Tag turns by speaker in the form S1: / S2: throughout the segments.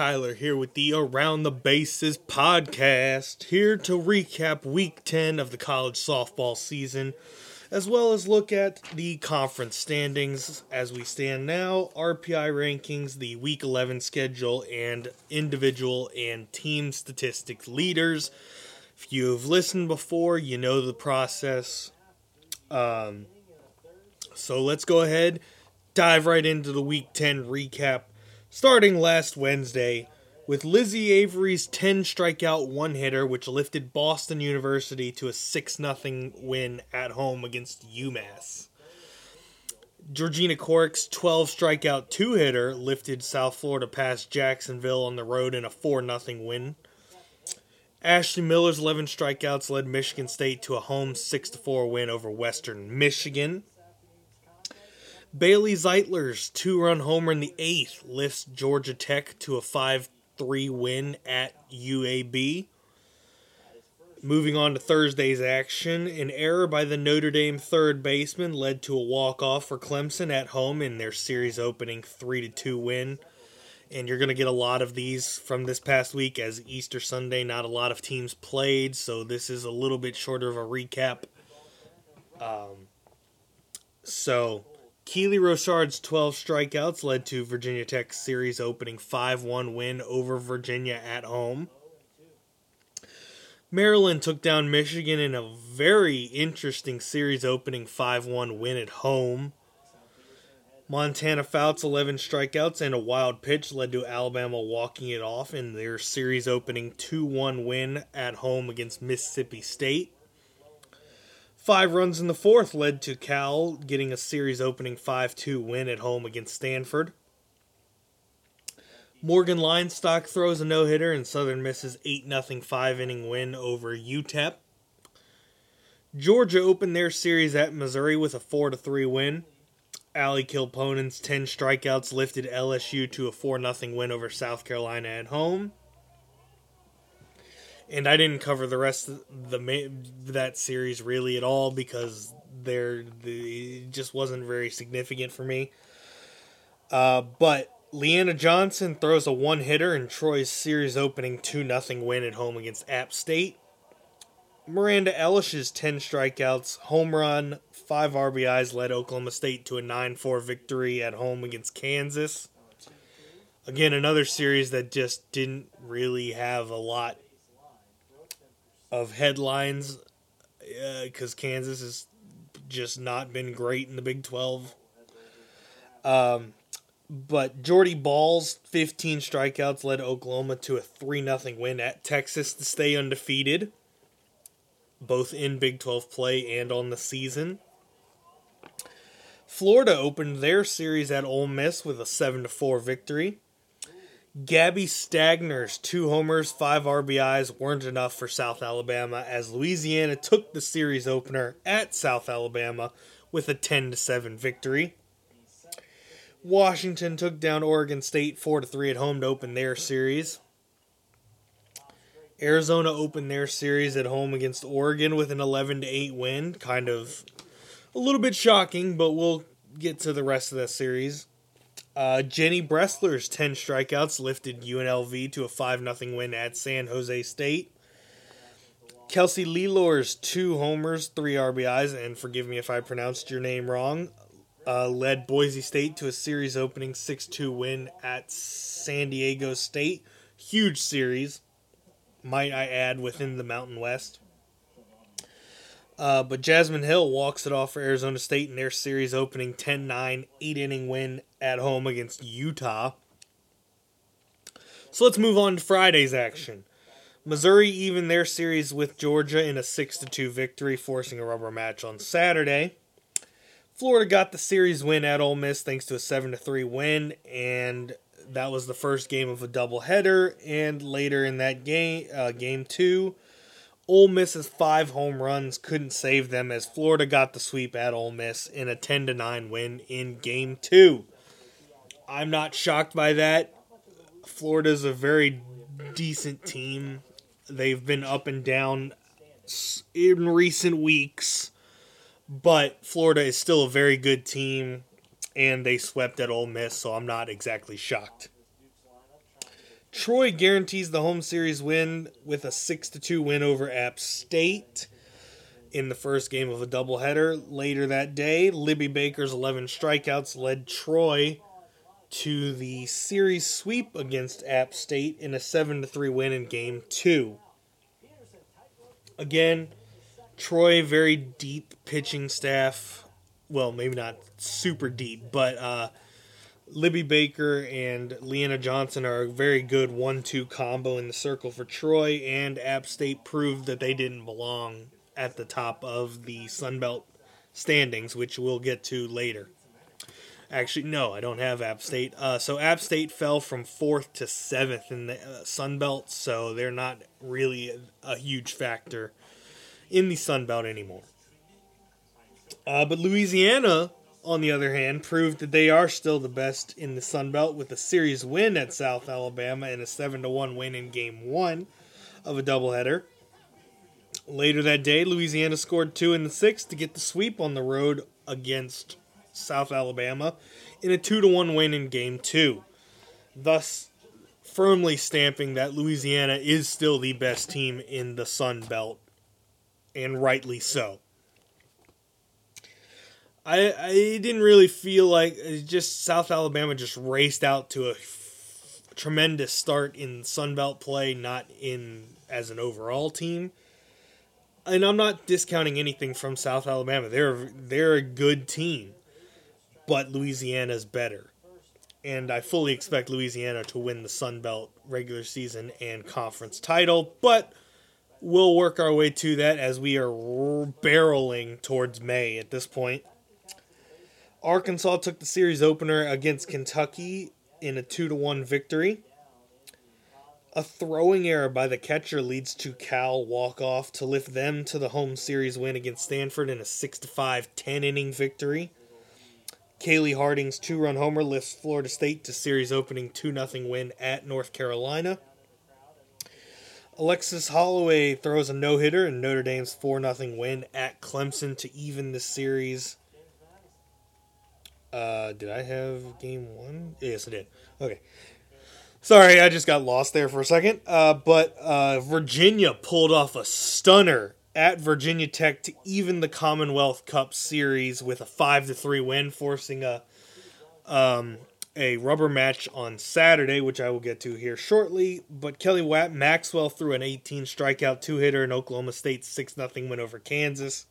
S1: Tyler here with the Around the Bases podcast, here to recap week 10 of the college softball season, as well as look at the conference standings as we stand now, RPI rankings, the week 11 schedule, and individual and team statistics leaders. If you've listened before, you know the process. Um, so let's go ahead, dive right into the week 10 recap starting last Wednesday with Lizzie Avery's 10 strikeout one hitter, which lifted Boston University to a 6 0 win at home against UMass. Georgina Corrick's 12 strikeout two hitter lifted South Florida past Jacksonville on the road in a 4 0 win. Ashley Miller's 11 strikeouts led Michigan State to a home 6 4 win over Western Michigan. Bailey Zeitler's two run homer in the eighth lifts Georgia Tech to a 5 3 win at UAB. Moving on to Thursday's action, an error by the Notre Dame third baseman led to a walk-off for Clemson at home in their series opening 3 2 win. And you're going to get a lot of these from this past week as Easter Sunday, not a lot of teams played, so this is a little bit shorter of a recap. Um, so, Keely Rochard's 12 strikeouts led to Virginia Tech's series opening 5 1 win over Virginia at home. Maryland took down Michigan in a very interesting series opening 5 1 win at home. Montana Fouts' 11 strikeouts and a wild pitch led to Alabama walking it off in their series opening 2 1 win at home against Mississippi State. Five runs in the fourth led to Cal getting a series opening 5 2 win at home against Stanford. Morgan Leinstock throws a no hitter and Southern misses 8 0 5 inning win over UTEP. Georgia opened their series at Missouri with a 4 3 win. Ali Kilponen's 10 strikeouts lifted LSU to a 4 0 win over South Carolina at home and I didn't cover the rest of the that series really at all because there the, it just wasn't very significant for me. Uh, but Leanna Johnson throws a one hitter in Troy's series opening 2 0 win at home against App State. Miranda Elish's 10 strikeouts, home run, 5 RBIs led Oklahoma State to a 9 4 victory at home against Kansas. Again, another series that just didn't really have a lot of headlines because uh, Kansas has just not been great in the Big 12. Um, but Jordy Bahl's 15 strikeouts led Oklahoma to a 3 0 win at Texas to stay undefeated, both in Big 12 play and on the season. Florida opened their series at Ole Miss with a 7 4 victory. Gabby Stagner's two homers, five RBIs weren't enough for South Alabama as Louisiana took the series opener at South Alabama with a 10 7 victory. Washington took down Oregon State 4 3 at home to open their series. Arizona opened their series at home against Oregon with an 11 8 win. Kind of a little bit shocking, but we'll get to the rest of that series. Uh, Jenny Bressler's 10 strikeouts lifted UNLV to a 5 0 win at San Jose State. Kelsey Lelor's two homers, three RBIs, and forgive me if I pronounced your name wrong, uh, led Boise State to a series opening 6 2 win at San Diego State. Huge series, might I add, within the Mountain West. Uh, but Jasmine Hill walks it off for Arizona State in their series opening 10 9, 8 inning win at home against Utah. So let's move on to Friday's action. Missouri even their series with Georgia in a 6 2 victory, forcing a rubber match on Saturday. Florida got the series win at Ole Miss thanks to a 7 3 win, and that was the first game of a doubleheader. And later in that game, uh, game two, Ole Miss's five home runs couldn't save them as Florida got the sweep at Ole Miss in a 10 to 9 win in game 2. I'm not shocked by that. Florida's a very decent team. They've been up and down in recent weeks, but Florida is still a very good team and they swept at Ole Miss, so I'm not exactly shocked. Troy guarantees the home series win with a 6 2 win over App State in the first game of a doubleheader. Later that day, Libby Baker's 11 strikeouts led Troy to the series sweep against App State in a 7 3 win in game 2. Again, Troy very deep pitching staff. Well, maybe not super deep, but uh, Libby Baker and Leanna Johnson are a very good one-two combo in the circle for Troy, and App State proved that they didn't belong at the top of the Sun Belt standings, which we'll get to later. Actually, no, I don't have App State. Uh, so App State fell from fourth to seventh in the uh, Sun Belt, so they're not really a, a huge factor in the Sun Belt anymore. Uh, but Louisiana, on the other hand, proved that they are still the best in the Sun Belt with a series win at South Alabama and a seven to one win in Game One of a doubleheader. Later that day, Louisiana scored two in the sixth to get the sweep on the road against South Alabama in a 2 to 1 win in game 2. Thus firmly stamping that Louisiana is still the best team in the Sun Belt and rightly so. I I didn't really feel like uh, just South Alabama just raced out to a f- tremendous start in Sun Belt play, not in as an overall team. And I'm not discounting anything from South Alabama. They're they're a good team but Louisiana's better. And I fully expect Louisiana to win the Sun Belt regular season and conference title, but we'll work our way to that as we are barreling towards May at this point. Arkansas took the series opener against Kentucky in a 2 to 1 victory. A throwing error by the catcher leads to Cal walk off to lift them to the home series win against Stanford in a 6 to 5 10 inning victory. Kaylee Harding's two run homer lifts Florida State to series opening 2 0 win at North Carolina. Alexis Holloway throws a no hitter in Notre Dame's 4 0 win at Clemson to even the series. Uh, did I have game one? Yes, I did. Okay. Sorry, I just got lost there for a second. Uh, but uh, Virginia pulled off a stunner at Virginia Tech to even the Commonwealth Cup series with a five to three win, forcing a um, a rubber match on Saturday, which I will get to here shortly. But Kelly Watt Maxwell threw an 18 strikeout two hitter in Oklahoma State's six nothing win over Kansas.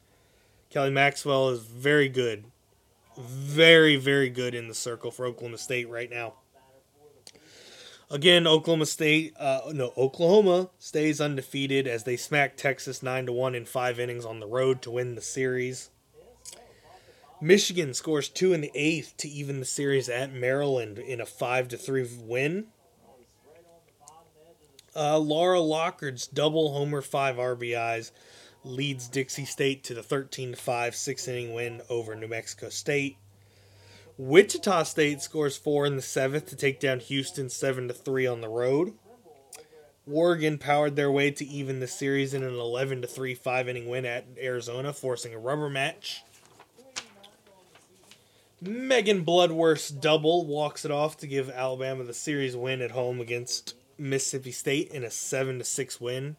S1: Kelly Maxwell is very good, very very good in the circle for Oklahoma State right now. Again, Oklahoma State, uh, no, Oklahoma stays undefeated as they smack Texas nine to one in five innings on the road to win the series. Michigan scores two in the eighth to even the series at Maryland in a five to three win. Uh, Laura Lockard's double homer five RBIs leads Dixie State to the 13 5 six inning win over New Mexico State. Wichita State scores four in the seventh to take down Houston seven to three on the road. Oregon powered their way to even the series in an 11 to 3 five inning win at Arizona, forcing a rubber match. Megan Bloodworth's double walks it off to give Alabama the series win at home against Mississippi State in a 7 to 6 win.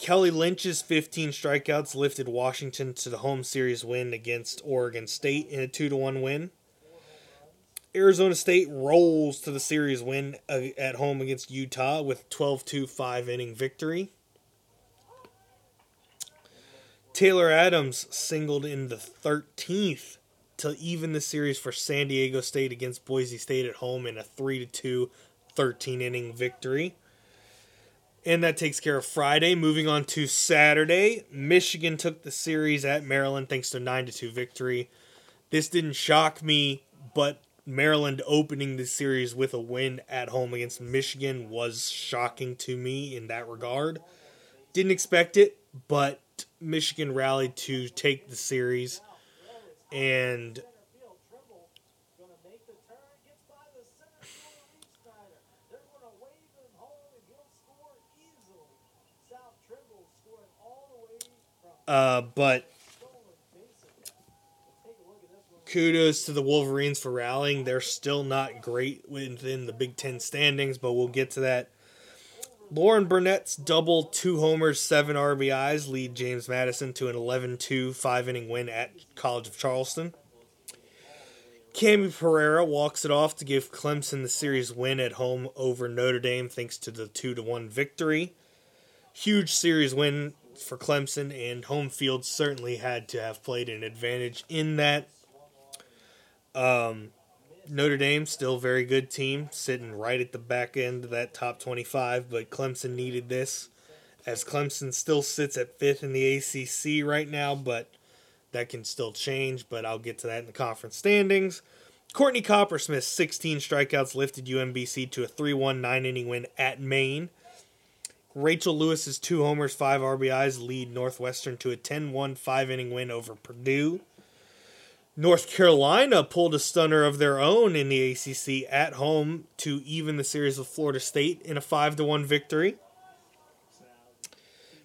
S1: Kelly Lynch's 15 strikeouts lifted Washington to the home series win against Oregon State in a 2 1 win. Arizona State rolls to the series win at home against Utah with 12 2 5 inning victory. Taylor Adams singled in the 13th to even the series for San Diego State against Boise State at home in a 3 2 13 inning victory. And that takes care of Friday. Moving on to Saturday, Michigan took the series at Maryland thanks to 9 2 victory. This didn't shock me, but Maryland opening the series with a win at home against Michigan was shocking to me in that regard. Didn't expect it, but Michigan rallied to take the series. And Uh, but kudos to the Wolverines for rallying. They're still not great within the Big Ten standings, but we'll get to that. Lauren Burnett's double two homers, seven RBIs lead James Madison to an 11 2 five inning win at College of Charleston. Cami Pereira walks it off to give Clemson the series win at home over Notre Dame thanks to the 2 to 1 victory. Huge series win for Clemson, and home field certainly had to have played an advantage in that. Um, Notre Dame still very good team, sitting right at the back end of that top 25, but Clemson needed this as Clemson still sits at fifth in the ACC right now, but that can still change, but I'll get to that in the conference standings. Courtney Coppersmith's 16 strikeouts lifted UMBC to a 3 1 9 inning win at Maine. Rachel Lewis's two homers, five RBIs lead Northwestern to a 10 1 5 inning win over Purdue. North Carolina pulled a stunner of their own in the ACC at home to even the series with Florida State in a 5 1 victory,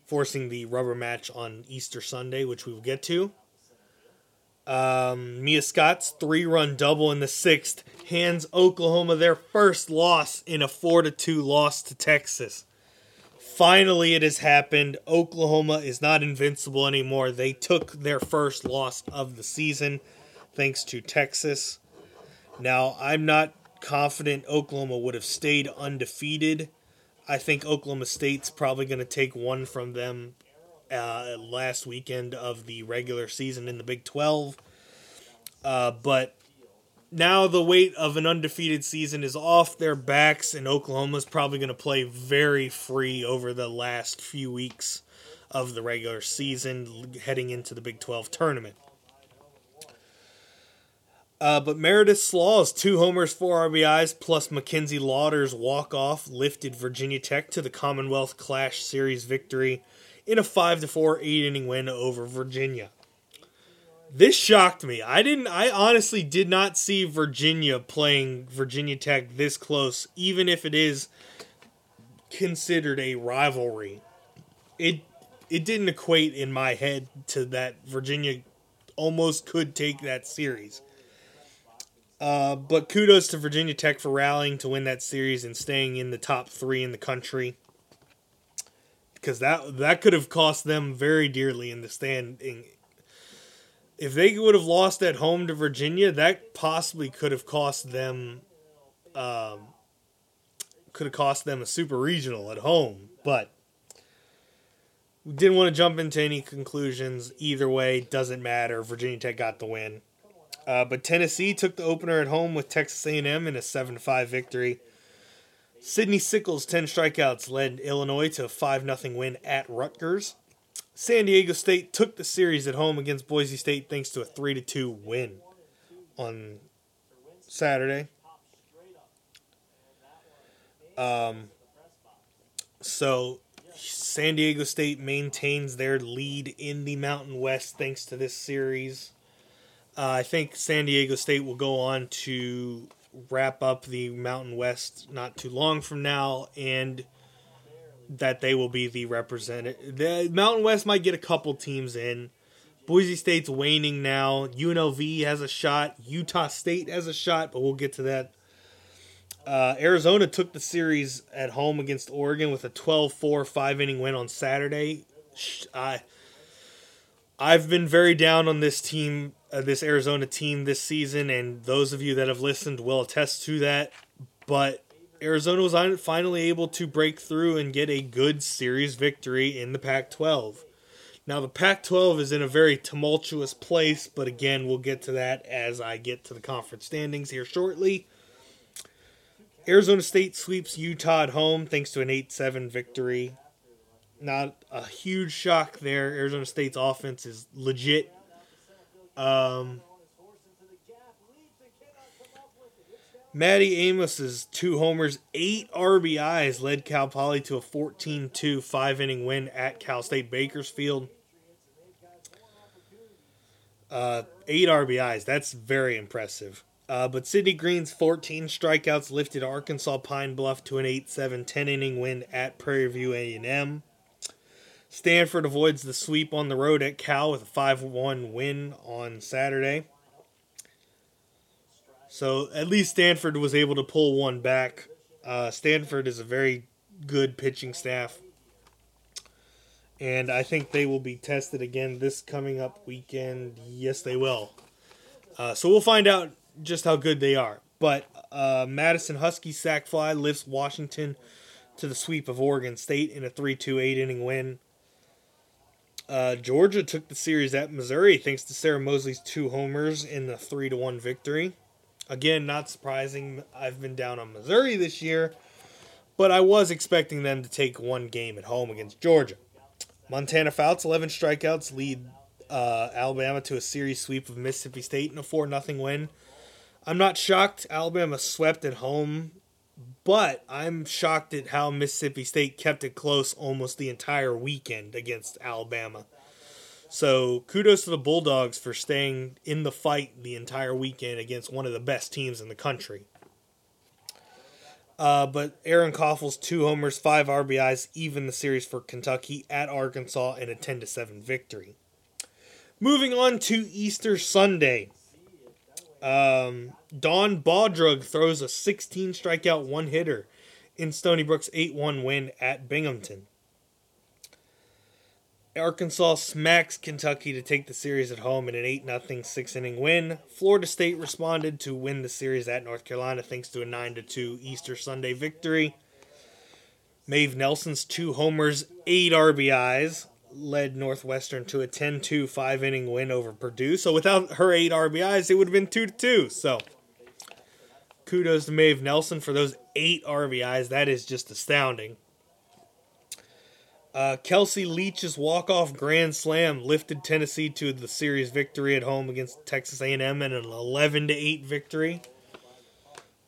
S1: forcing the rubber match on Easter Sunday, which we will get to. Um, Mia Scott's three run double in the sixth hands Oklahoma their first loss in a 4 2 loss to Texas. Finally, it has happened. Oklahoma is not invincible anymore. They took their first loss of the season thanks to Texas. Now, I'm not confident Oklahoma would have stayed undefeated. I think Oklahoma State's probably going to take one from them uh, last weekend of the regular season in the Big 12. Uh, but now the weight of an undefeated season is off their backs, and Oklahoma's probably going to play very free over the last few weeks of the regular season heading into the Big 12 tournament. Uh, but Meredith Slaw's two homers, four RBIs, plus Mackenzie Lauder's walk-off lifted Virginia Tech to the Commonwealth Clash Series victory in a 5 to 4 eight inning win over Virginia. This shocked me. I didn't I honestly did not see Virginia playing Virginia Tech this close even if it is considered a rivalry. It it didn't equate in my head to that Virginia almost could take that series. Uh, but kudos to Virginia Tech for rallying to win that series and staying in the top three in the country because that that could have cost them very dearly in the standing. If they would have lost at home to Virginia, that possibly could have cost them, um, could have cost them a super regional at home. But we didn't want to jump into any conclusions. Either way, doesn't matter. Virginia Tech got the win. Uh, but Tennessee took the opener at home with Texas A&M in a 7-5 victory. Sydney Sickels' 10 strikeouts led Illinois to a 5 0 win at Rutgers. San Diego State took the series at home against Boise State thanks to a 3 2 win on Saturday. Um, so San Diego State maintains their lead in the Mountain West thanks to this series. Uh, I think San Diego State will go on to wrap up the Mountain West not too long from now, and that they will be the representative. The Mountain West might get a couple teams in. Boise State's waning now. UNLV has a shot. Utah State has a shot, but we'll get to that. Uh, Arizona took the series at home against Oregon with a 12 4 5 inning win on Saturday. I, I've been very down on this team uh, this Arizona team this season, and those of you that have listened will attest to that. But Arizona was finally able to break through and get a good series victory in the Pac 12. Now, the Pac 12 is in a very tumultuous place, but again, we'll get to that as I get to the conference standings here shortly. Arizona State sweeps Utah at home thanks to an 8 7 victory. Not a huge shock there. Arizona State's offense is legit um, Maddie Amos's two homers, eight RBIs led Cal Poly to a 14 2 five inning win at Cal State Bakersfield. Uh, eight RBIs, that's very impressive. Uh, but Sidney Green's 14 strikeouts lifted Arkansas Pine Bluff to an 8-7 10 inning win at Prairie View A&M. Stanford avoids the sweep on the road at Cal with a 5 1 win on Saturday. So at least Stanford was able to pull one back. Uh, Stanford is a very good pitching staff. And I think they will be tested again this coming up weekend. Yes, they will. Uh, so we'll find out just how good they are. But uh, Madison Husky sac fly lifts Washington to the sweep of Oregon State in a 3 2 8 inning win. Uh, Georgia took the series at Missouri thanks to Sarah Mosley's two homers in the 3 1 victory. Again, not surprising. I've been down on Missouri this year, but I was expecting them to take one game at home against Georgia. Montana Fouts, 11 strikeouts, lead uh, Alabama to a series sweep of Mississippi State in a 4 0 win. I'm not shocked Alabama swept at home, but I'm shocked at how Mississippi State kept it close almost the entire weekend against Alabama. So kudos to the Bulldogs for staying in the fight the entire weekend against one of the best teams in the country. Uh, but Erin Coffel's two homers, five RBIs, even the series for Kentucky at Arkansas in a 10 to 7 victory. Moving on to Easter Sunday. Um, Don Baudrug throws a 16 strikeout one hitter in Stony Brook's 8 1 win at Binghamton. Arkansas smacks Kentucky to take the series at home in an 8 0 six inning win. Florida State responded to win the series at North Carolina thanks to a 9 2 Easter Sunday victory. Maeve Nelson's two homers, eight RBIs, led Northwestern to a 10 2 five inning win over Purdue. So without her eight RBIs, it would have been 2 2. So kudos to Maeve Nelson for those eight RBIs. That is just astounding. Uh, Kelsey Leach's walk-off grand slam lifted Tennessee to the series victory at home against Texas A&M and an 11 to 8 victory.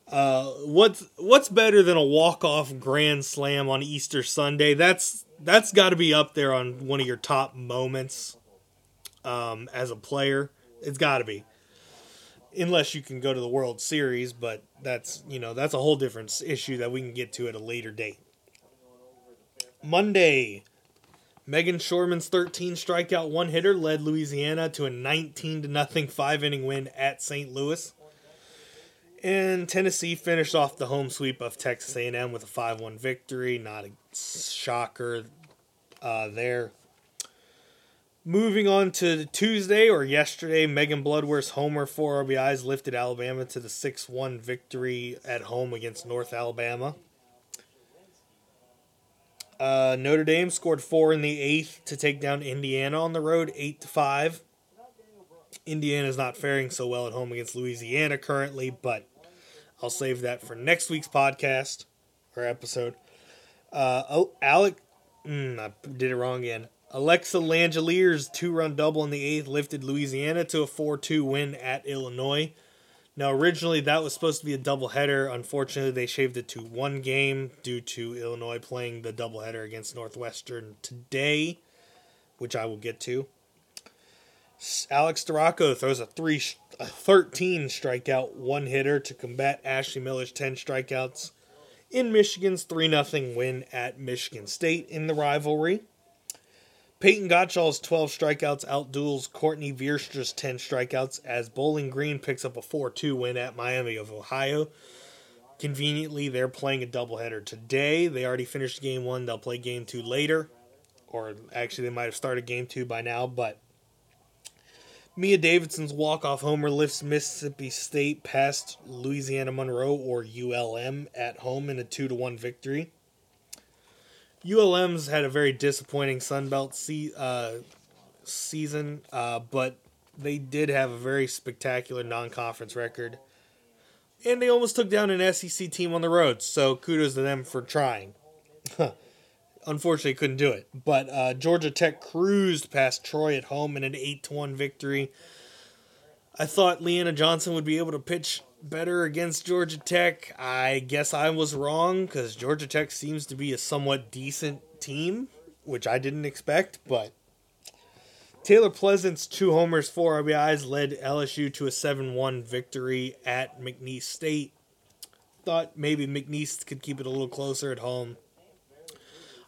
S1: Uh, what's what's better than a walk-off grand slam on Easter Sunday? That's that's got to be up there on one of your top moments um, as a player. It's got to be, unless you can go to the World Series, but that's you know that's a whole different issue that we can get to at a later date. Monday, Megan Shorman's 13 strikeout one hitter led Louisiana to a 19 to nothing five inning win at St. Louis. And Tennessee finished off the home sweep of Texas A&M with a 5-1 victory. Not a shocker uh, there. Moving on to Tuesday or yesterday, Megan Bloodworth's homer four RBIs lifted Alabama to the 6-1 victory at home against North Alabama. Uh, Notre Dame scored four in the eighth to take down Indiana on the road, eight to five. Indiana is not faring so well at home against Louisiana currently, but I'll save that for next week's podcast or episode. Uh, oh, Alec, mm, I did it wrong again. Alexa Langelier's two-run double in the eighth lifted Louisiana to a 4-2 win at Illinois. Now, originally that was supposed to be a doubleheader. Unfortunately, they shaved it to one game due to Illinois playing the doubleheader against Northwestern today, which I will get to. Alex Storako throws a three, a 13 strikeout one hitter to combat Ashley Miller's 10 strikeouts in Michigan's 3 0 win at Michigan State in the rivalry. Peyton Gottschall's 12 strikeouts outduels Courtney Veerstra's 10 strikeouts as Bowling Green picks up a 4 2 win at Miami of Ohio. Conveniently, they're playing a doubleheader today. They already finished game one. They'll play game two later. Or actually, they might have started game two by now. But Mia Davidson's walk-off homer lifts Mississippi State past Louisiana Monroe or ULM at home in a 2 1 victory. ULM's had a very disappointing Sun Belt se- uh, season, uh, but they did have a very spectacular non-conference record, and they almost took down an SEC team on the road. So kudos to them for trying. Unfortunately, couldn't do it. But uh, Georgia Tech cruised past Troy at home in an eight to one victory. I thought Leanna Johnson would be able to pitch better against Georgia Tech. I guess I was wrong because Georgia Tech seems to be a somewhat decent team, which I didn't expect. But Taylor Pleasant's two homers, four RBIs led LSU to a 7 1 victory at McNeese State. Thought maybe McNeese could keep it a little closer at home.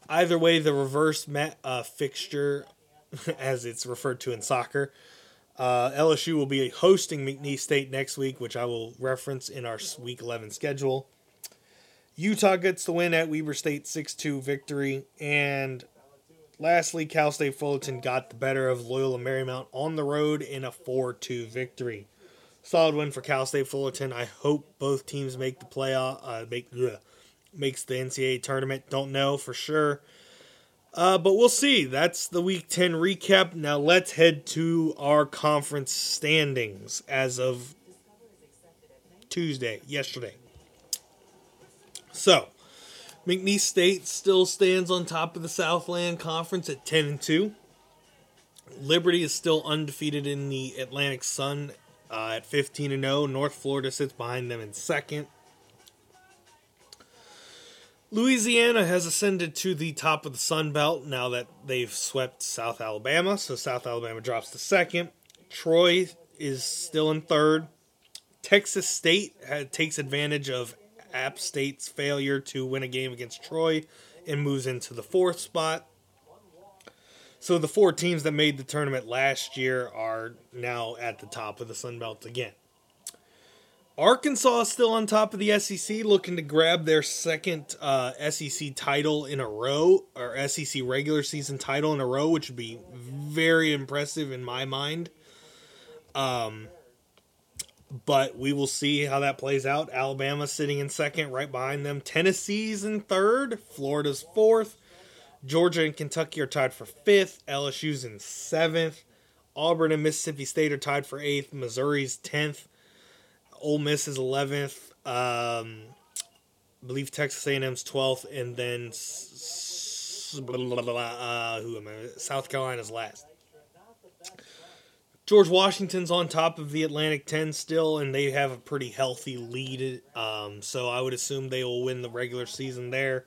S1: Either way, the reverse mat, uh, fixture, as it's referred to in soccer, Uh, LSU will be hosting McNeese State next week, which I will reference in our Week 11 schedule. Utah gets the win at Weber State 6 2 victory. And lastly, Cal State Fullerton got the better of Loyola Marymount on the road in a 4 2 victory. Solid win for Cal State Fullerton. I hope both teams make the playoff, uh, make, ugh, makes the NCAA tournament. Don't know for sure. Uh, but we'll see. That's the Week 10 recap. Now let's head to our conference standings as of Tuesday, yesterday. So, McNeese State still stands on top of the Southland Conference at 10 and 2. Liberty is still undefeated in the Atlantic Sun uh, at 15 and 0. North Florida sits behind them in second. Louisiana has ascended to the top of the Sun Belt now that they've swept South Alabama. So South Alabama drops to second. Troy is still in third. Texas State takes advantage of App State's failure to win a game against Troy and moves into the fourth spot. So the four teams that made the tournament last year are now at the top of the Sun Belt again. Arkansas is still on top of the SEC, looking to grab their second uh, SEC title in a row, or SEC regular season title in a row, which would be very impressive in my mind. Um, but we will see how that plays out. Alabama sitting in second, right behind them. Tennessee's in third. Florida's fourth. Georgia and Kentucky are tied for fifth. LSU's in seventh. Auburn and Mississippi State are tied for eighth. Missouri's tenth. Ole Miss is 11th. Um, I believe Texas A&M's 12th, and then blah, blah, blah, uh, who am I? South Carolina's last. George Washington's on top of the Atlantic 10 still, and they have a pretty healthy lead. Um, so I would assume they will win the regular season there.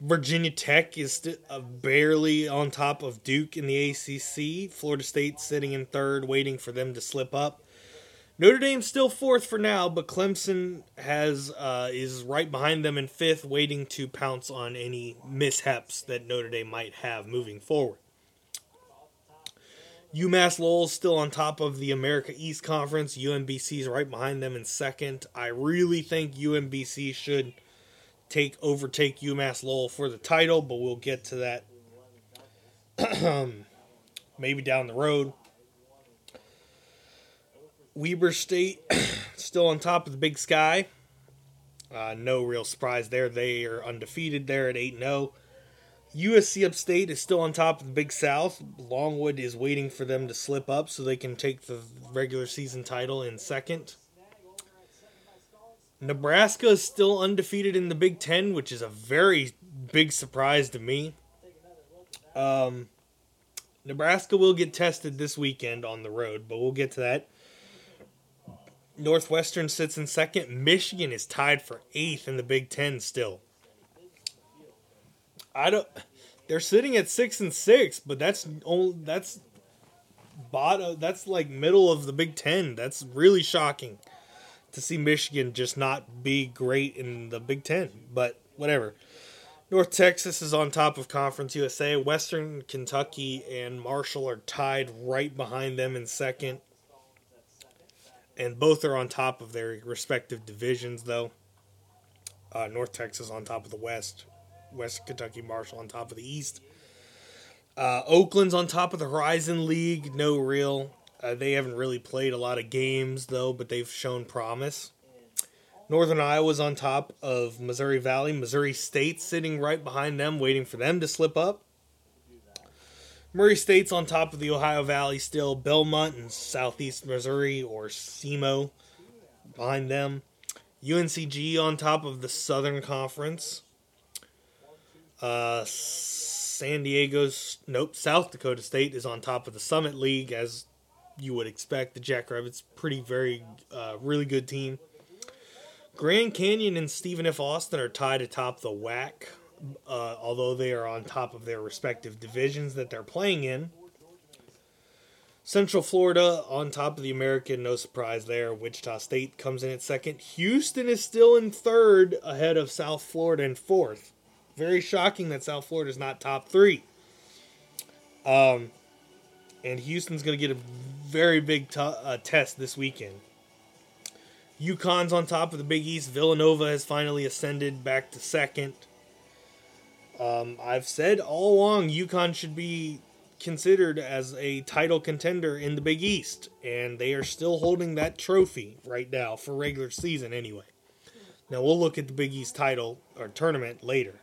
S1: Virginia Tech is st- uh, barely on top of Duke in the ACC. Florida State sitting in third, waiting for them to slip up. Notre Dame's still fourth for now, but Clemson has uh, is right behind them in fifth, waiting to pounce on any mishaps that Notre Dame might have moving forward. UMass Lowell's still on top of the America East Conference. UMBC is right behind them in second. I really think UMBC should take overtake UMass Lowell for the title, but we'll get to that maybe down the road. Weber State still on top of the Big Sky. Uh, no real surprise there. They are undefeated there at 8 0. USC Upstate is still on top of the Big South. Longwood is waiting for them to slip up so they can take the regular season title in second. Nebraska is still undefeated in the Big Ten, which is a very big surprise to me. Um, Nebraska will get tested this weekend on the road, but we'll get to that. Northwestern sits in second. Michigan is tied for eighth in the Big Ten still. I don't. They're sitting at six and six, but that's only that's bottom. That's like middle of the Big Ten. That's really shocking to see Michigan just not be great in the Big Ten. But whatever. North Texas is on top of Conference USA. Western Kentucky and Marshall are tied right behind them in second and both are on top of their respective divisions, though. Uh, North Texas on top of the West, West Kentucky Marshall on top of the East. Uh, Oakland's on top of the Horizon League. No real. Uh, they haven't really played a lot of games, though, but they've shown promise. Northern Iowa's on top of Missouri Valley. Missouri State sitting right behind them, waiting for them to slip up. Murray State's on top of the Ohio Valley still. Belmont and Southeast Missouri or SEMO behind them. UNCG on top of the Southern Conference. Uh, San Diego's nope. South Dakota State is on top of the Summit League, as you would expect. The Jackrabbits, pretty very, uh, really good team. Grand Canyon and Stephen F. Austin are tied atop the WAC uh, although they are on top of their respective divisions that they're playing in. Central Florida on top of the American, no surprise there. Wichita State comes in at second. Houston is still in third, ahead of South Florida in fourth. Very shocking that South Florida is not top three. Um, and Houston's going to get a very big t- uh, test this weekend. UConn's on top of the Big East. Villanova has finally ascended back to second. Um, I've said all along UConn should be considered as a title contender in the Big East, and they are still holding that trophy right now for regular season anyway. Now we'll look at the Big East title or tournament later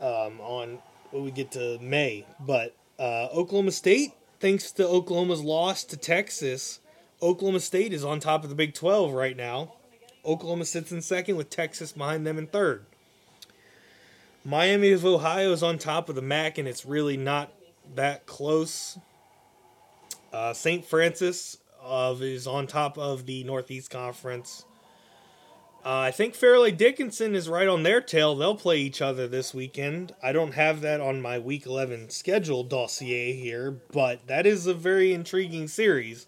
S1: um, on when we get to May. But uh, Oklahoma State, thanks to Oklahoma's loss to Texas, Oklahoma State is on top of the Big 12 right now. Oklahoma sits in second with Texas behind them in third. Miami of Ohio is on top of the MAC, and it's really not that close. Uh, St. Francis of is on top of the Northeast Conference. Uh, I think Fairleigh Dickinson is right on their tail. They'll play each other this weekend. I don't have that on my Week 11 schedule dossier here, but that is a very intriguing series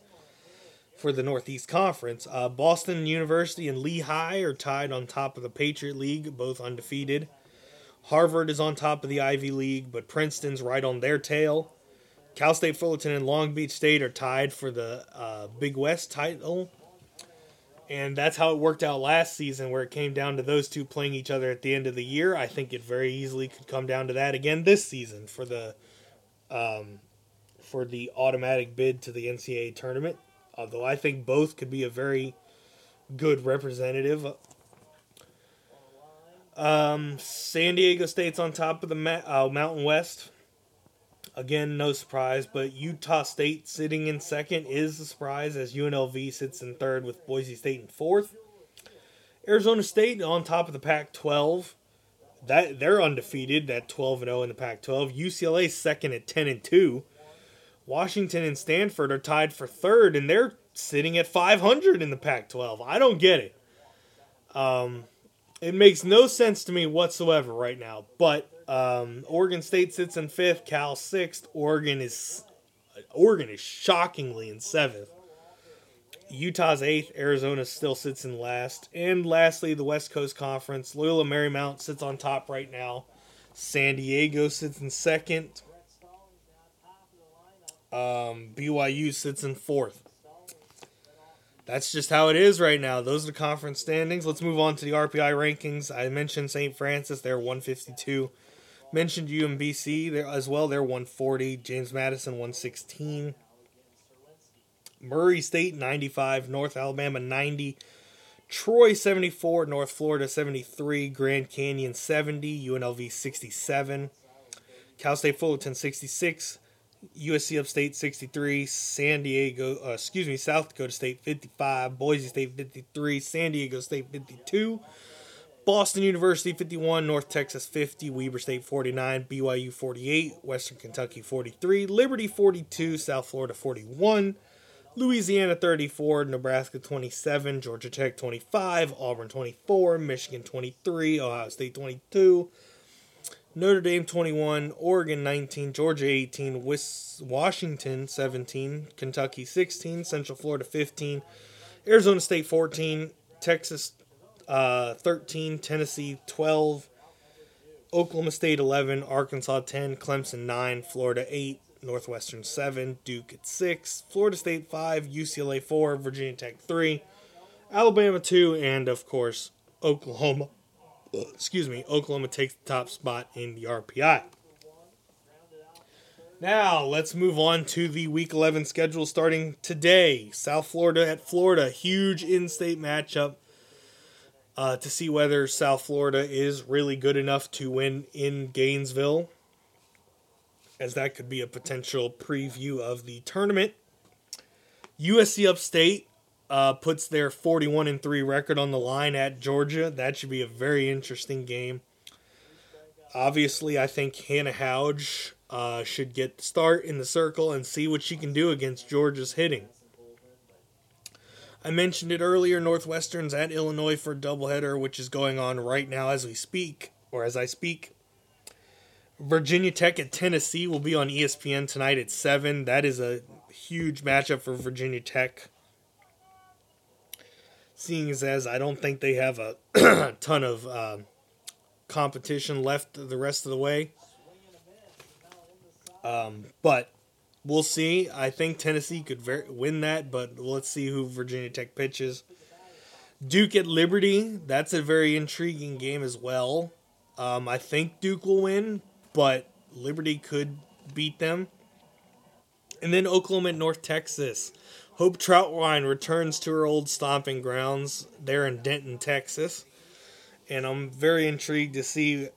S1: for the Northeast Conference. Uh, Boston University and Lehigh are tied on top of the Patriot League, both undefeated. Harvard is on top of the Ivy League, but Princeton's right on their tail. Cal State Fullerton and Long Beach State are tied for the uh, Big West title. And that's how it worked out last season, where it came down to those two playing each other at the end of the year. I think it very easily could come down to that again this season for the um, for the automatic bid to the NCAA tournament. Although I think both could be a very good representative um, San Diego State's on top of the Ma- uh, Mountain West. Again, no surprise, but Utah State sitting in second is a surprise as UNLV sits in third with Boise State in fourth. Arizona State on top of the Pac-12. That they're undefeated at 12 and 0 in the Pac-12. UCLA second at 10 and 2. Washington and Stanford are tied for third, and they're sitting at 500 in the Pac-12. I don't get it. Um, it makes no sense to me whatsoever right now. But um, Oregon State sits in fifth, Cal sixth. Oregon is Oregon is shockingly in seventh. Utah's eighth. Arizona still sits in last. And lastly, the West Coast Conference. Loyola Marymount sits on top right now. San Diego sits in second. Um, BYU sits in fourth that's just how it is right now. Those are the conference standings. Let's move on to the RPI rankings. I mentioned St. Francis, they're 152. Mentioned UMBC there as well, they're 140. James Madison 116. Murray State 95, North Alabama 90, Troy 74, North Florida 73, Grand Canyon 70, UNLV 67, Cal State Fullerton 66, USC Upstate 63, San Diego, uh, excuse me, South Dakota State 55, Boise State 53, San Diego State 52, Boston University 51, North Texas 50, Weber State 49, BYU 48, Western Kentucky 43, Liberty 42, South Florida 41, Louisiana 34, Nebraska 27, Georgia Tech 25, Auburn 24, Michigan 23, Ohio State 22, Notre Dame 21, Oregon 19, Georgia 18, Washington 17, Kentucky 16, Central Florida 15, Arizona State 14, Texas uh, 13, Tennessee 12, Oklahoma State 11, Arkansas 10, Clemson 9, Florida 8, Northwestern 7, Duke at 6, Florida State 5, UCLA 4, Virginia Tech 3, Alabama 2, and of course, Oklahoma excuse me, Oklahoma takes the top spot in the RPI. Now, let's move on to the Week 11 schedule starting today. South Florida at Florida. Huge in state matchup uh, to see whether South Florida is really good enough to win in Gainesville, as that could be a potential preview of the tournament. USC Upstate uh, puts their 41 and 3 record on the line at Georgia. That should be a very interesting game. Obviously, I think Hannah Houge uh, should get the start in the circle and see what she can do against Georgia's hitting. I mentioned it earlier Northwestern's at Illinois for a doubleheader, which is going on right now as we speak, or as I speak. Virginia Tech at Tennessee will be on ESPN tonight at 7. That is a huge matchup for Virginia Tech seeing as I don't think they have a ton of uh, competition left the rest of the way. Um, but we'll see. I think Tennessee could ver- win that, but let's see who Virginia Tech pitches. Duke at Liberty, that's a very intriguing game as well. Um, I think Duke will win, but Liberty could beat them. And then Oklahoma at North Texas. Hope Trautwein returns to her old stomping grounds there in Denton, Texas. And I'm very intrigued to see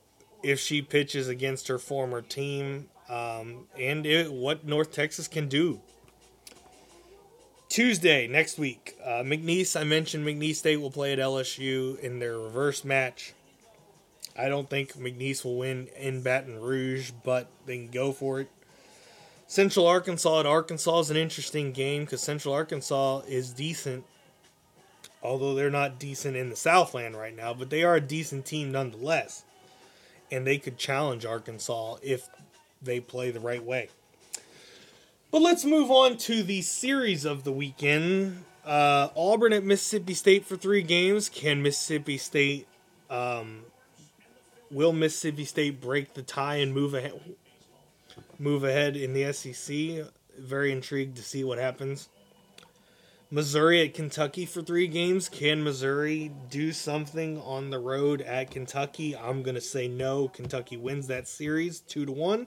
S1: if she pitches against her former team um, and it, what North Texas can do. Tuesday next week, uh, McNeese. I mentioned McNeese State will play at LSU in their reverse match. I don't think McNeese will win in Baton Rouge, but they can go for it. Central Arkansas at Arkansas is an interesting game because Central Arkansas is decent, although they're not decent in the Southland right now, but they are a decent team nonetheless. And they could challenge Arkansas if they play the right way. But let's move on to the series of the weekend. Uh, Auburn at Mississippi State for three games. Can Mississippi State, um, will Mississippi State break the tie and move ahead? Move ahead in the SEC. Very intrigued to see what happens. Missouri at Kentucky for three games. Can Missouri do something on the road at Kentucky? I'm gonna say no. Kentucky wins that series two to one.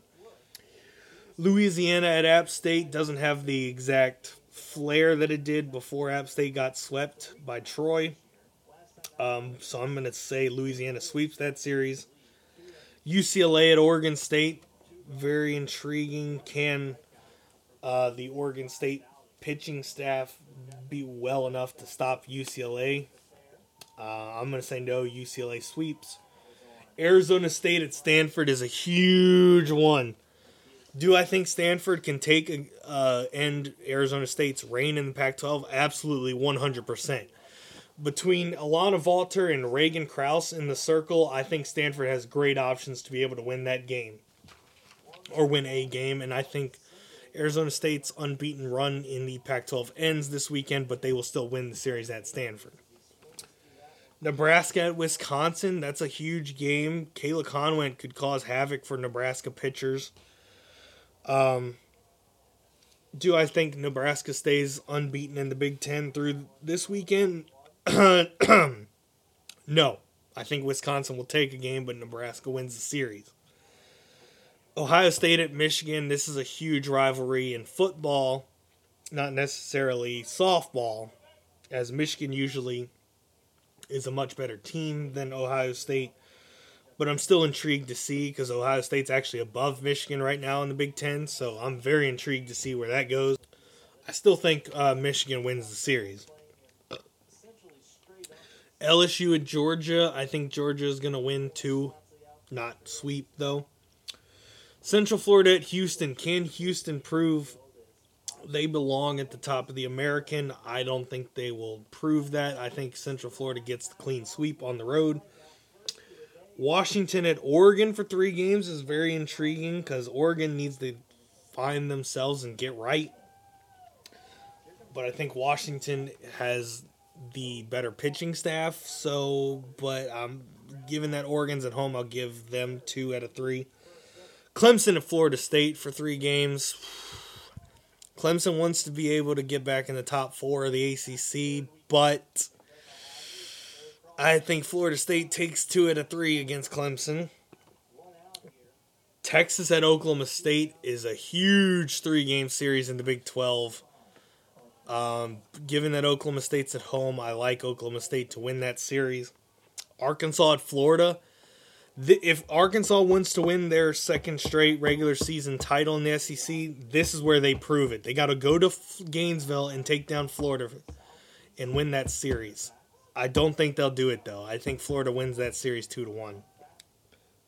S1: Louisiana at App State doesn't have the exact flair that it did before App State got swept by Troy. Um, so I'm going to say Louisiana sweeps that series. UCLA at Oregon State, very intriguing. Can uh, the Oregon State pitching staff be well enough to stop UCLA? Uh, I'm going to say no, UCLA sweeps. Arizona State at Stanford is a huge one. Do I think Stanford can take uh, end Arizona State's reign in the Pac-12? Absolutely, 100%. Between Alana Vawter and Reagan Kraus in the circle, I think Stanford has great options to be able to win that game or win a game, and I think Arizona State's unbeaten run in the Pac-12 ends this weekend, but they will still win the series at Stanford. Nebraska at Wisconsin, that's a huge game. Kayla Konwent could cause havoc for Nebraska pitchers. Um, do I think Nebraska stays unbeaten in the Big Ten through this weekend? no. I think Wisconsin will take a game, but Nebraska wins the series. Ohio State at Michigan. This is a huge rivalry in football, not necessarily softball, as Michigan usually is a much better team than Ohio State but I'm still intrigued to see because Ohio State's actually above Michigan right now in the Big Ten, so I'm very intrigued to see where that goes. I still think uh, Michigan wins the series. LSU at Georgia, I think Georgia is going to win too, not sweep though. Central Florida at Houston, can Houston prove they belong at the top of the American? I don't think they will prove that. I think Central Florida gets the clean sweep on the road. Washington at Oregon for three games is very intriguing because Oregon needs to find themselves and get right. But I think Washington has the better pitching staff. So, but um, given that Oregon's at home, I'll give them two out of three. Clemson at Florida State for three games. Clemson wants to be able to get back in the top four of the ACC, but I think Florida State takes two out of three against Clemson. Texas at Oklahoma State is a huge three game series in the Big 12. Um, given that Oklahoma State's at home, I like Oklahoma State to win that series. Arkansas at Florida. If Arkansas wants to win their second straight regular season title in the SEC, this is where they prove it. They got to go to Gainesville and take down Florida and win that series. I don't think they'll do it though. I think Florida wins that series two to one.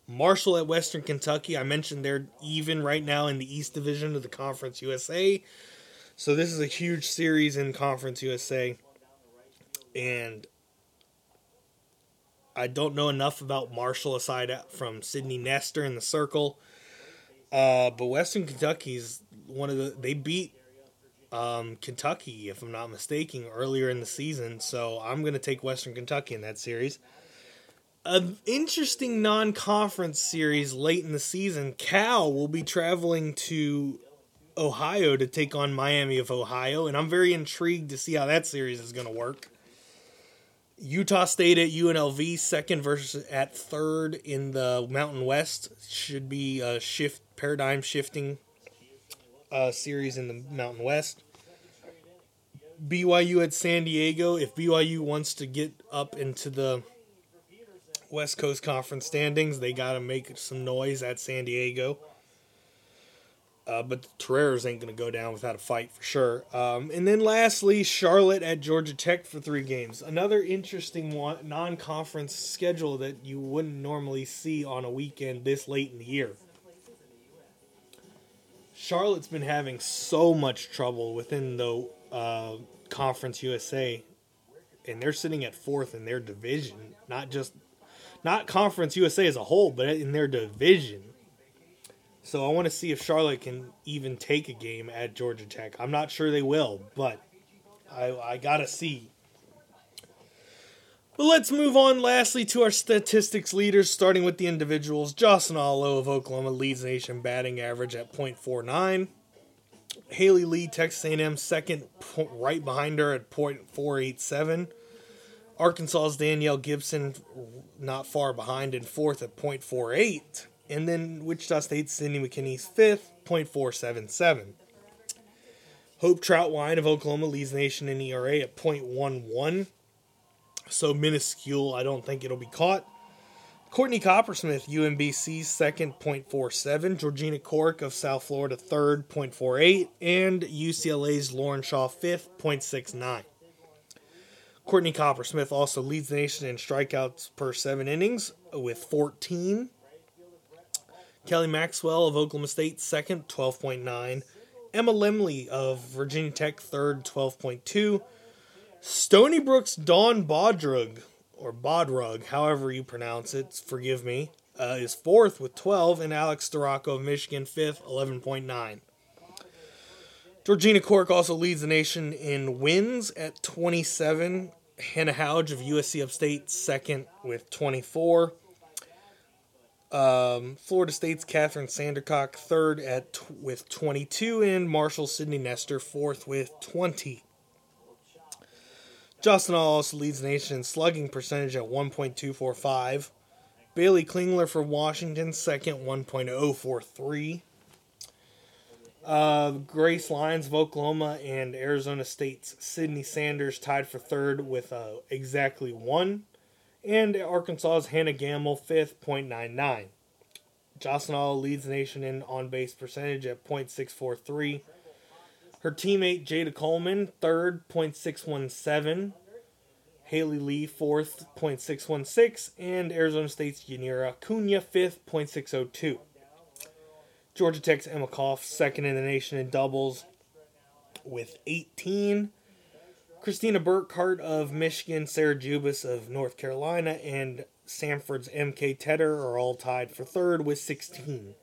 S1: Marshall at Western Kentucky. I mentioned they're even right now in the East Division of the Conference USA. So this is a huge series in Conference USA. And I don't know enough about Marshall aside from Sydney Nestor in the circle. Uh, but Western Kentucky's one of the they beat um, Kentucky, if I'm not mistaken, earlier in the season. So I'm going to take Western Kentucky in that series. An interesting non conference series late in the season. Cal will be traveling to Ohio to take on Miami of Ohio, and I'm very intrigued to see how that series is going to work. Utah State at UNLV, second versus at third in the Mountain West, should be a shift paradigm shifting uh, series in the Mountain West. BYU at San Diego. If BYU wants to get up into the West Coast Conference standings, they got to make some noise at San Diego. Uh, but the Toreros ain't going to go down without a fight for sure. Um, and then lastly, Charlotte at Georgia Tech for three games. Another interesting one, non-conference schedule that you wouldn't normally see on a weekend this late in the year. Charlotte's been having so much trouble within the uh, Conference USA, and they're sitting at fourth in their division. Not just, not Conference USA as a whole, but in their division so I want to see if Charlotte can even take a game at Georgia Tech. I'm not sure they will, but I, I gotta see. But let's move on lastly to our statistics leaders, starting with the individuals. Jocelyn Alo of Oklahoma leads nation batting average at .49. Haley Lee, Texas A&M, second, right behind her at .487. Arkansas's Danielle Gibson, not far behind, in fourth at .48. And then Wichita State's Sydney McKinney's fifth, .477. Hope Trautwein of Oklahoma leads nation in ERA at .11. So minuscule, I don't think it'll be caught. Courtney Coppersmith, UMBC's second, .47. Georgina Corrick of South Florida, third, .48. And UCLA's Lauren Shaw, fifth, .69. Courtney Coppersmith also leads the nation in strikeouts per seven innings with 14. Kelly Maxwell of Oklahoma State, second, 12.9. Emma Lemley of Virginia Tech, third, 12.2. Stony Brook's Dawn Bodrug, or Bodrug, however you pronounce it, forgive me, uh, is fourth with 12, and Alex Storako of Michigan, fifth, 11.9. Georgina Corrick also leads the nation in wins at 27. Hannah Houge of USC Upstate, second with 24. Um, Florida State's Kathryn Sandercock third at t- with 22, and Marshall Sydney Nestor fourth with 20. Justin All also leads the nation in slugging percentage at 1.245. Bailey Klingler for Washington second, 1.043. Uh, Grace Lyons of Oklahoma and Arizona State's Sydney Sanders tied for third with uh, exactly one and Arkansas's Hannah Gamble, fifth, .99. Jocelyn leads the nation in on base percentage at .643. Her teammate Jayda Coleman, third, .617. Haley Lee, fourth, .616. And Arizona State's Yanira Cunha, fifth, .602. Georgia Tech's Emma Koff, second in the nation in doubles with 18. Christina Burkhart of Michigan, Sarah Jubis of North Carolina, and Samford's MK Tedder are all tied for third with 16.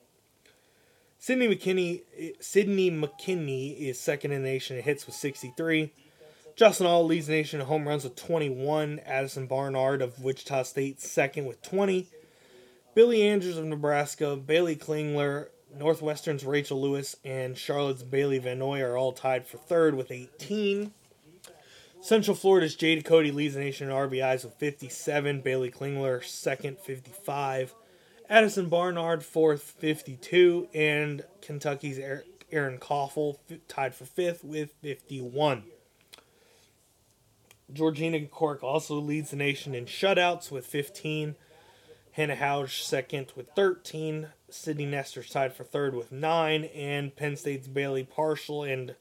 S1: Sydney McKinney, Sydney McKinney is second in the nation in hits with 63. Justin All leads the nation in home runs with 21. Addison Barnard of Wichita State second with 20. Billie Andrews of Nebraska, Bailey Klingler, Northwestern's Rachel Lewis, and Charlotte's Bailey Vanoy are all tied for third with 18. Central Florida's Jada Cody leads the nation in RBIs with 57. Bailey Klingler second, 55. Addison Barnard fourth, 52. And Kentucky's Erin Coffel tied for fifth with 51. Georgina Corrick also leads the nation in shutouts with 15. Hannah Houge second with 13. Sydney Nestor's tied for third with 9. And Penn State's Bailey Parshall and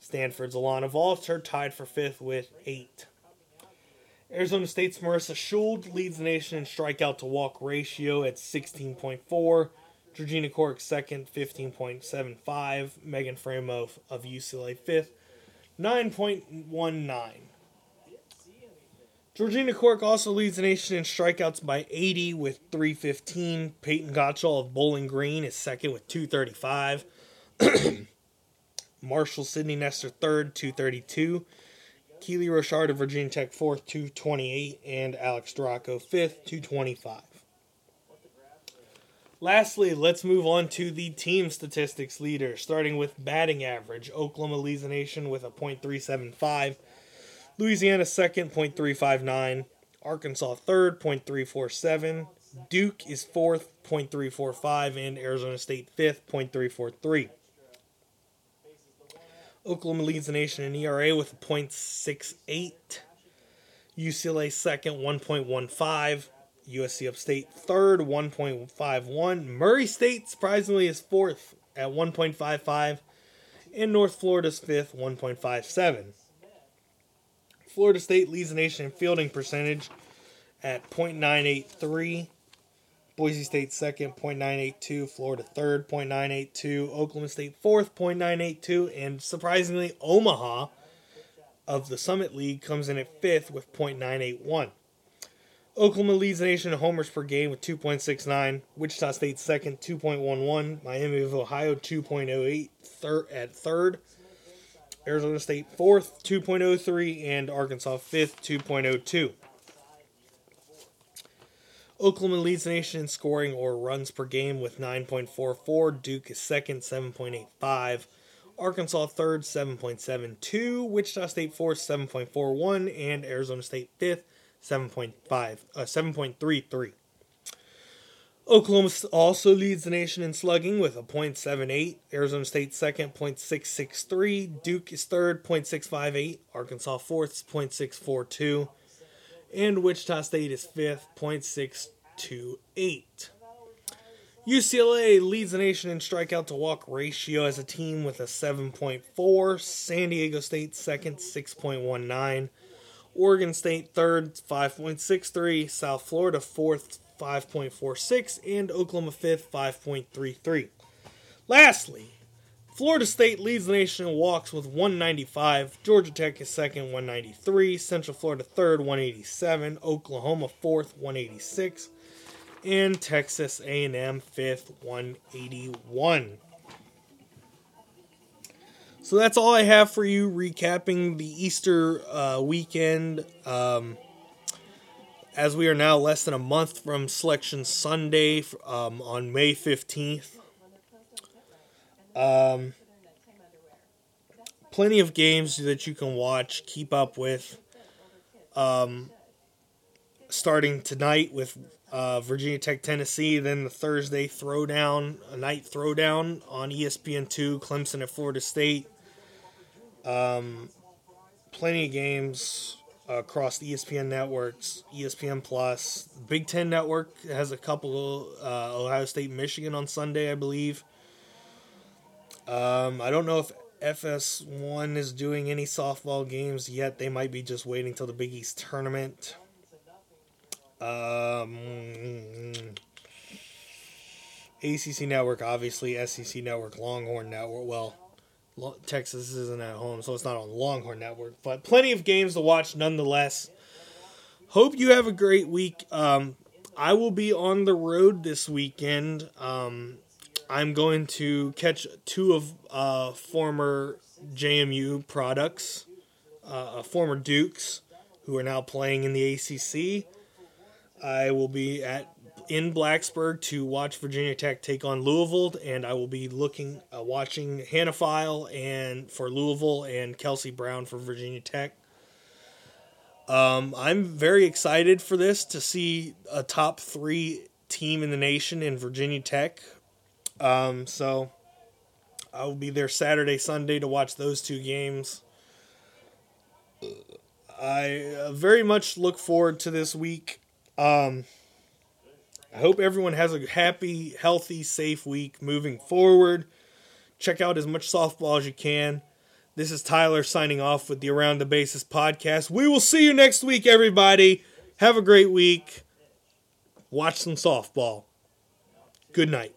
S1: Stanford's Alana Vawter tied for fifth with eight. Arizona State's Marissa Schuld leads the nation in strikeout to walk ratio at 16.4. Georgina Corrick second, 15.75. Megan Faraimo of UCLA fifth, 9.19. Georgina Corrick also leads the nation in strikeouts by 80 with 315. Peyton Gottschall of Bowling Green is second with 235. Marshall Sidney Nestor third, 232. Keely Rochard of Virginia Tech fourth, 228. And Alex Storako fifth, 225. Lastly, let's move on to the team statistics leader, starting with batting average. Oklahoma leads the nation with a .375. Louisiana second, .359. Arkansas third, .347. Duke is fourth, .345, and Arizona State fifth, .343. Oklahoma leads the nation in ERA with a .68. UCLA second, 1.15. USC Upstate third, 1.51. Murray State surprisingly is fourth at 1.55. And North Florida's fifth, 1.57. Florida State leads the nation in fielding percentage at .983. Boise State second, .982. Florida third, .982. Oklahoma State fourth, .982. And surprisingly, Omaha of the Summit League comes in at fifth with .981. Oklahoma leads the nation in homers per game with 2.69. Wichita State second, 2.11. Miami of Ohio, 2.08 thir- at third. Arizona State fourth, 2.03. And Arkansas fifth, 2.02. Oklahoma leads the nation in scoring or runs per game with 9.44. Duke is second, 7.85. Arkansas third, 7.72. Wichita State fourth, 7.41. And Arizona State fifth, 7.5, uh, 7.33. Oklahoma also leads the nation in slugging with a .78. Arizona State second, .663. Duke is third, .658. Arkansas fourth, .642. And Wichita State is fifth, .628. UCLA leads the nation in strikeout to walk ratio as a team with a 7.4. San Diego State second, 6.19. Oregon State third, 5.63. South Florida fourth, 5.46. And Oklahoma fifth, 5.33. Lastly, Florida State leads the nation in walks with 195. Georgia Tech is second, 193. Central Florida third, 187. Oklahoma fourth, 186. And Texas A&M fifth, 181. So that's all I have for you, recapping the Easter uh, weekend. Um, as we are now less than a month from Selection Sunday um, on May 15th. Um, plenty of games that you can watch, keep up with. Um, starting tonight with uh, Virginia Tech, Tennessee, then the Thursday throwdown, a night throwdown on ESPN2, Clemson at Florida State. Um, plenty of games across the ESPN networks, ESPN Plus. Big Ten Network has a couple, uh, Ohio State, Michigan on Sunday, I believe. Um, I don't know if FS1 is doing any softball games yet. They might be just waiting till the Big East tournament. Um, ACC Network, obviously, SEC Network, Longhorn Network. Well, Texas isn't at home, so it's not on Longhorn Network. But plenty of games to watch nonetheless. Hope you have a great week. Um, I will be on the road this weekend. Um, I'm going to catch two of uh, former JMU products, uh, former Dukes, who are now playing in the ACC. I will be at in Blacksburg to watch Virginia Tech take on Louisville, and I will be looking, uh, watching Hannah File and for Louisville and Kelsey Brown for Virginia Tech. Um, I'm very excited for this to see a top three team in the nation in Virginia Tech. Um, so I will be there Saturday, Sunday to watch those two games. I uh, very much look forward to this week. Um, I hope everyone has a happy, healthy, safe week moving forward. Check out as much softball as you can. This is Tyler signing off with the Around the Bases podcast. We will see you next week, everybody. Have a great week. Watch some softball. Good night.